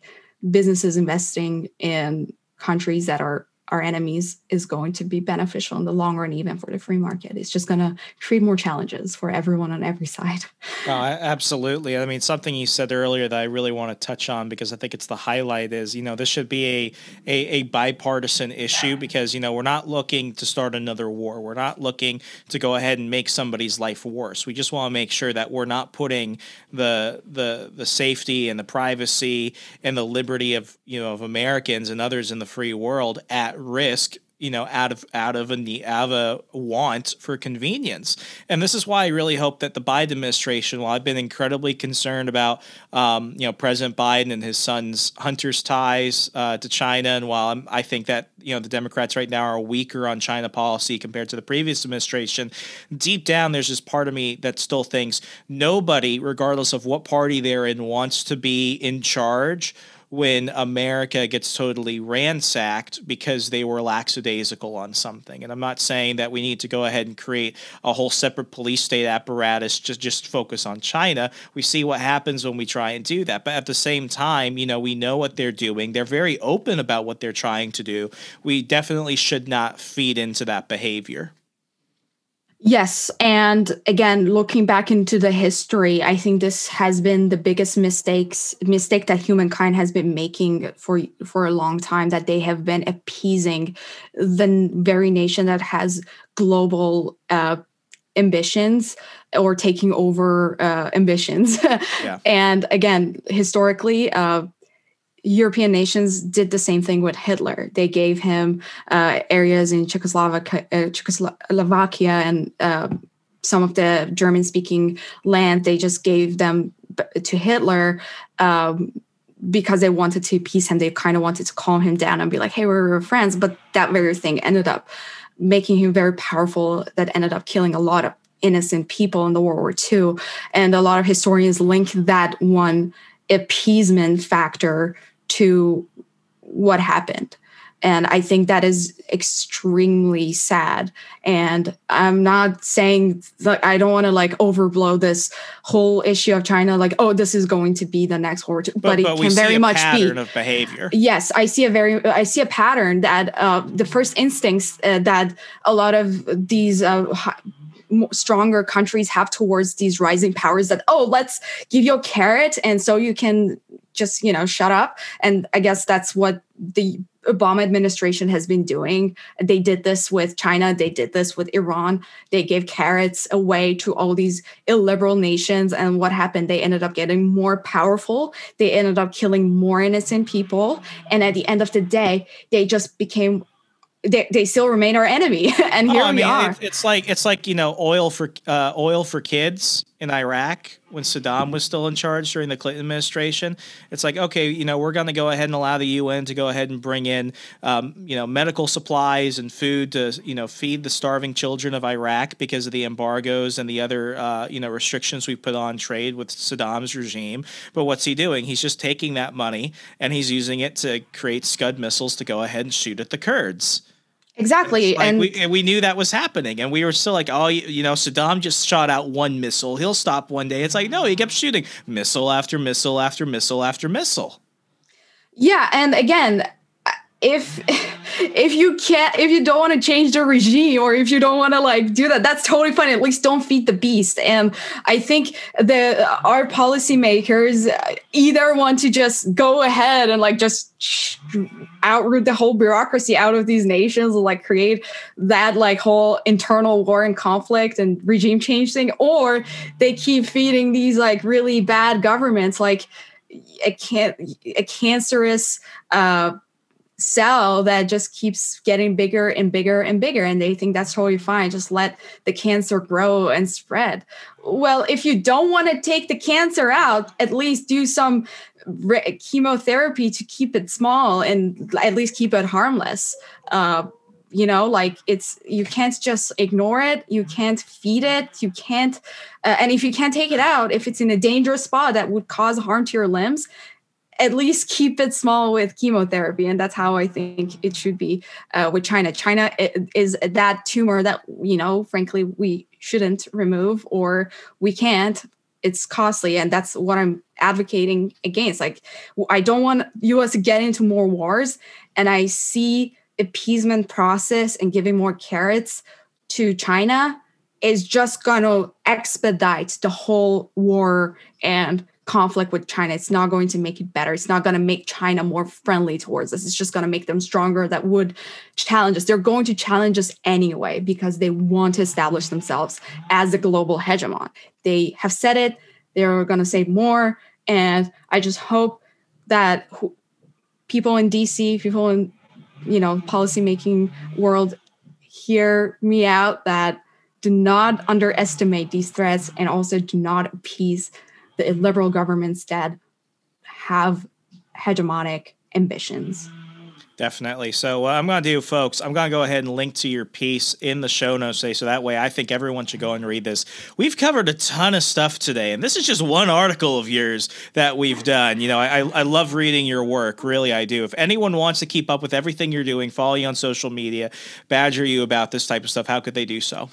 businesses investing in countries that are our enemies is going to be beneficial in the long run, even for the free market. It's just going to create more challenges for everyone on every side. Absolutely. I mean, something you said earlier that I really want to touch on because I think it's the highlight is, you know, this should be a, a, a bipartisan issue because, you know, we're not looking to start another war. We're not looking to go ahead and make somebody's life worse. We just want to make sure that we're not putting the the the safety and the privacy and the liberty of, you know, of Americans and others in the free world at risk you know out of out of a out of a want for convenience. And this is why i really hope that the biden administration while i've been incredibly concerned about um, you know president biden and his son's hunter's ties uh, to china and while I'm, i think that you know the democrats right now are weaker on china policy compared to the previous administration deep down there's this part of me that still thinks nobody regardless of what party they're in wants to be in charge when America gets totally ransacked because they were lackadaisical on something. And I'm not saying that we need to go ahead and create a whole separate police state apparatus just just focus on China. We see what happens when we try and do that. But at the same time, you know, we know what they're doing. They're very open about what they're trying to do. We definitely should not feed into that behavior. Yes. And again, looking back into the history, I think this has been the biggest mistakes mistake that humankind has been making for for a long time, that they have been appeasing the very nation that has global uh, ambitions or taking over uh, ambitions. yeah. And again, historically, uh, European nations did the same thing with Hitler. They gave him uh, areas in Czechoslovakia, uh, Czechoslovakia and uh, some of the German speaking land. They just gave them to Hitler um, because they wanted to appease him. They kind of wanted to calm him down and be like, hey, we're, we're friends. But that very thing ended up making him very powerful, that ended up killing a lot of innocent people in the World War II. And a lot of historians link that one appeasement factor to what happened. And I think that is extremely sad. And I'm not saying like I don't want to like overblow this whole issue of China, like, oh, this is going to be the next war. But, but, it can very much pattern be of behavior. Yes, I see a very I see a pattern that uh, the first instincts uh, that a lot of these uh, stronger countries have towards these rising powers that oh let's give you a carrot and so you can just you know shut up. And i guess that's what the obama administration has been doing. They did this with china. They did this with iran. They gave carrots away to all these illiberal nations. And what happened? They ended up getting more powerful. They ended up killing more innocent people. And at the end of the day they just became they, they still remain our enemy and here oh, I we mean, are. it's like it's like you know oil for uh, oil for kids in iraq when saddam was still in charge during the clinton administration. It's like okay you know we're going to go ahead and allow the un to go ahead and bring in um, you know medical supplies and food to you know feed the starving children of iraq because of the embargoes and the other uh, you know restrictions we put on trade with saddam's regime. But what's he doing? He's just taking that money and he's using it to create scud missiles to go ahead and shoot at the kurds Exactly, Like and we, and we knew that was happening, and we were still like, oh, you, you know, Saddam just shot out one missile. He'll stop one day. It's like, no, he kept shooting missile after missile after missile after missile. Yeah, and again, if if you can't if you don't want to change the regime or if you don't want to like do that that's totally fine. At least don't feed the beast. And i think the our policymakers either want to just go ahead and like just outroot the whole bureaucracy out of these nations and like create that like whole internal war and conflict and regime change thing or they keep feeding these like really bad governments like a can a cancerous uh cell that just keeps getting bigger and bigger and bigger and they think that's totally fine. Just let the cancer grow and spread. Well if you don't want to take the cancer out at least do some re- chemotherapy to keep it small and at least keep it harmless. Uh, you know like it's you can't just ignore it you can't feed it you can't uh, and if you can't take it out if it's in a dangerous spot that would cause harm to your limbs at least keep it small with chemotherapy and that's how i think it should be uh, with china. China is that tumor that you know frankly we shouldn't remove or we can't. It's costly and that's what i'm advocating against. Like i don't want us to get into more wars and i see appeasement process and giving more carrots to china is just going to expedite the whole war and conflict with China. It's not going to make it better. It's not going to make China more friendly towards us. It's just going to make them stronger that would challenge us. They're going to challenge us anyway because they want to establish themselves as the global hegemon. They have said it. They're going to say more. And I just hope that people in DC, people in, you know, policymaking world hear me out that do not underestimate these threats and also do not appease the liberal governments that have hegemonic ambitions. Definitely. So what I'm going to do, folks, I'm going to go ahead and link to your piece in the show notes today. So that way I think everyone should go and read this. We've covered a ton of stuff today, and this is just one article of yours that we've done. You know, I, I love reading your work. Really, I do. If anyone wants to keep up with everything you're doing, follow you on social media, badger you about this type of stuff, how could they do so?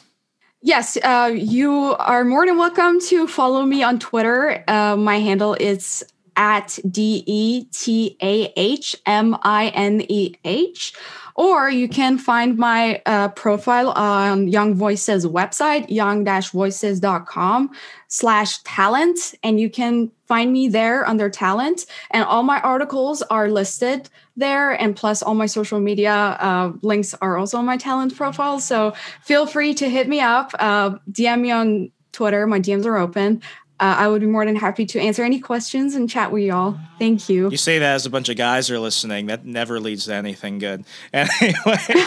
Yes, uh, you are more than welcome to follow me on Twitter. Uh, my handle is at D E T A H M I N E H. Or you can find my uh, profile on Young Voices website, young-voices.com slash talent. And you can find me there under talent. And all my articles are listed there. And plus all my social media uh, links are also on my talent profile. So feel free to hit me up, uh, DM me on Twitter. My DMs are open uh, I would be more than happy to answer any questions and chat with y'all. Thank you. You say that as a bunch of guys are listening. That never leads to anything good. Anyway,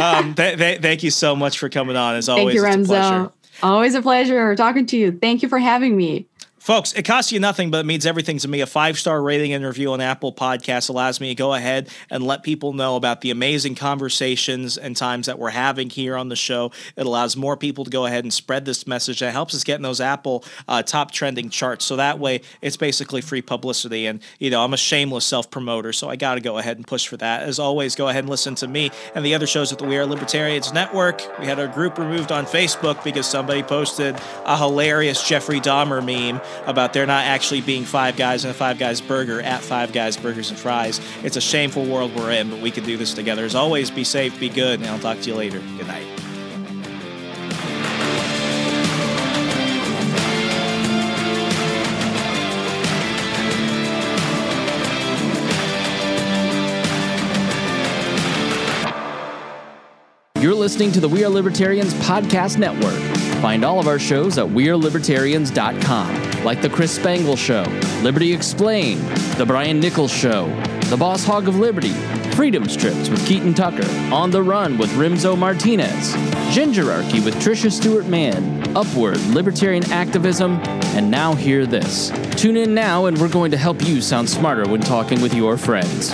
um, th- th- thank you so much for coming on. As always, thank you, Remso. Always a pleasure talking to you. Thank you for having me. Folks, it costs you nothing, but it means everything to me. A five star rating and review on Apple Podcasts allows me to go ahead and let people know about the amazing conversations and times that we're having here on the show. It allows more people to go ahead and spread this message. It helps us get in those Apple uh, top trending charts. So that way, it's basically free publicity. And, you know, I'm a shameless self promoter, so I got to go ahead and push for that. As always, go ahead and listen to me and the other shows at the We Are Libertarians Network. We had our group removed on Facebook because somebody posted a hilarious Jeffrey Dahmer meme about there not actually being Five Guys and a Five Guys burger at Five Guys Burgers and Fries. It's a shameful world we're in, but we can do this together. As always, be safe, be good, and I'll talk to you later. Good night. You're listening to the We Are Libertarians Podcast Network. Find all of our shows at WeareLibertarians.com, like The Chris Spangle Show, Liberty Explained, The Brian Nichols Show, The Boss Hog of Liberty, Freedom Strips with Keaton Tucker, On the Run with Remso Martinez, Gingerarchy with Tricia Stewart Mann, Upward, Libertarian Activism, and now hear this. Tune in now and we're going to help you sound smarter when talking with your friends.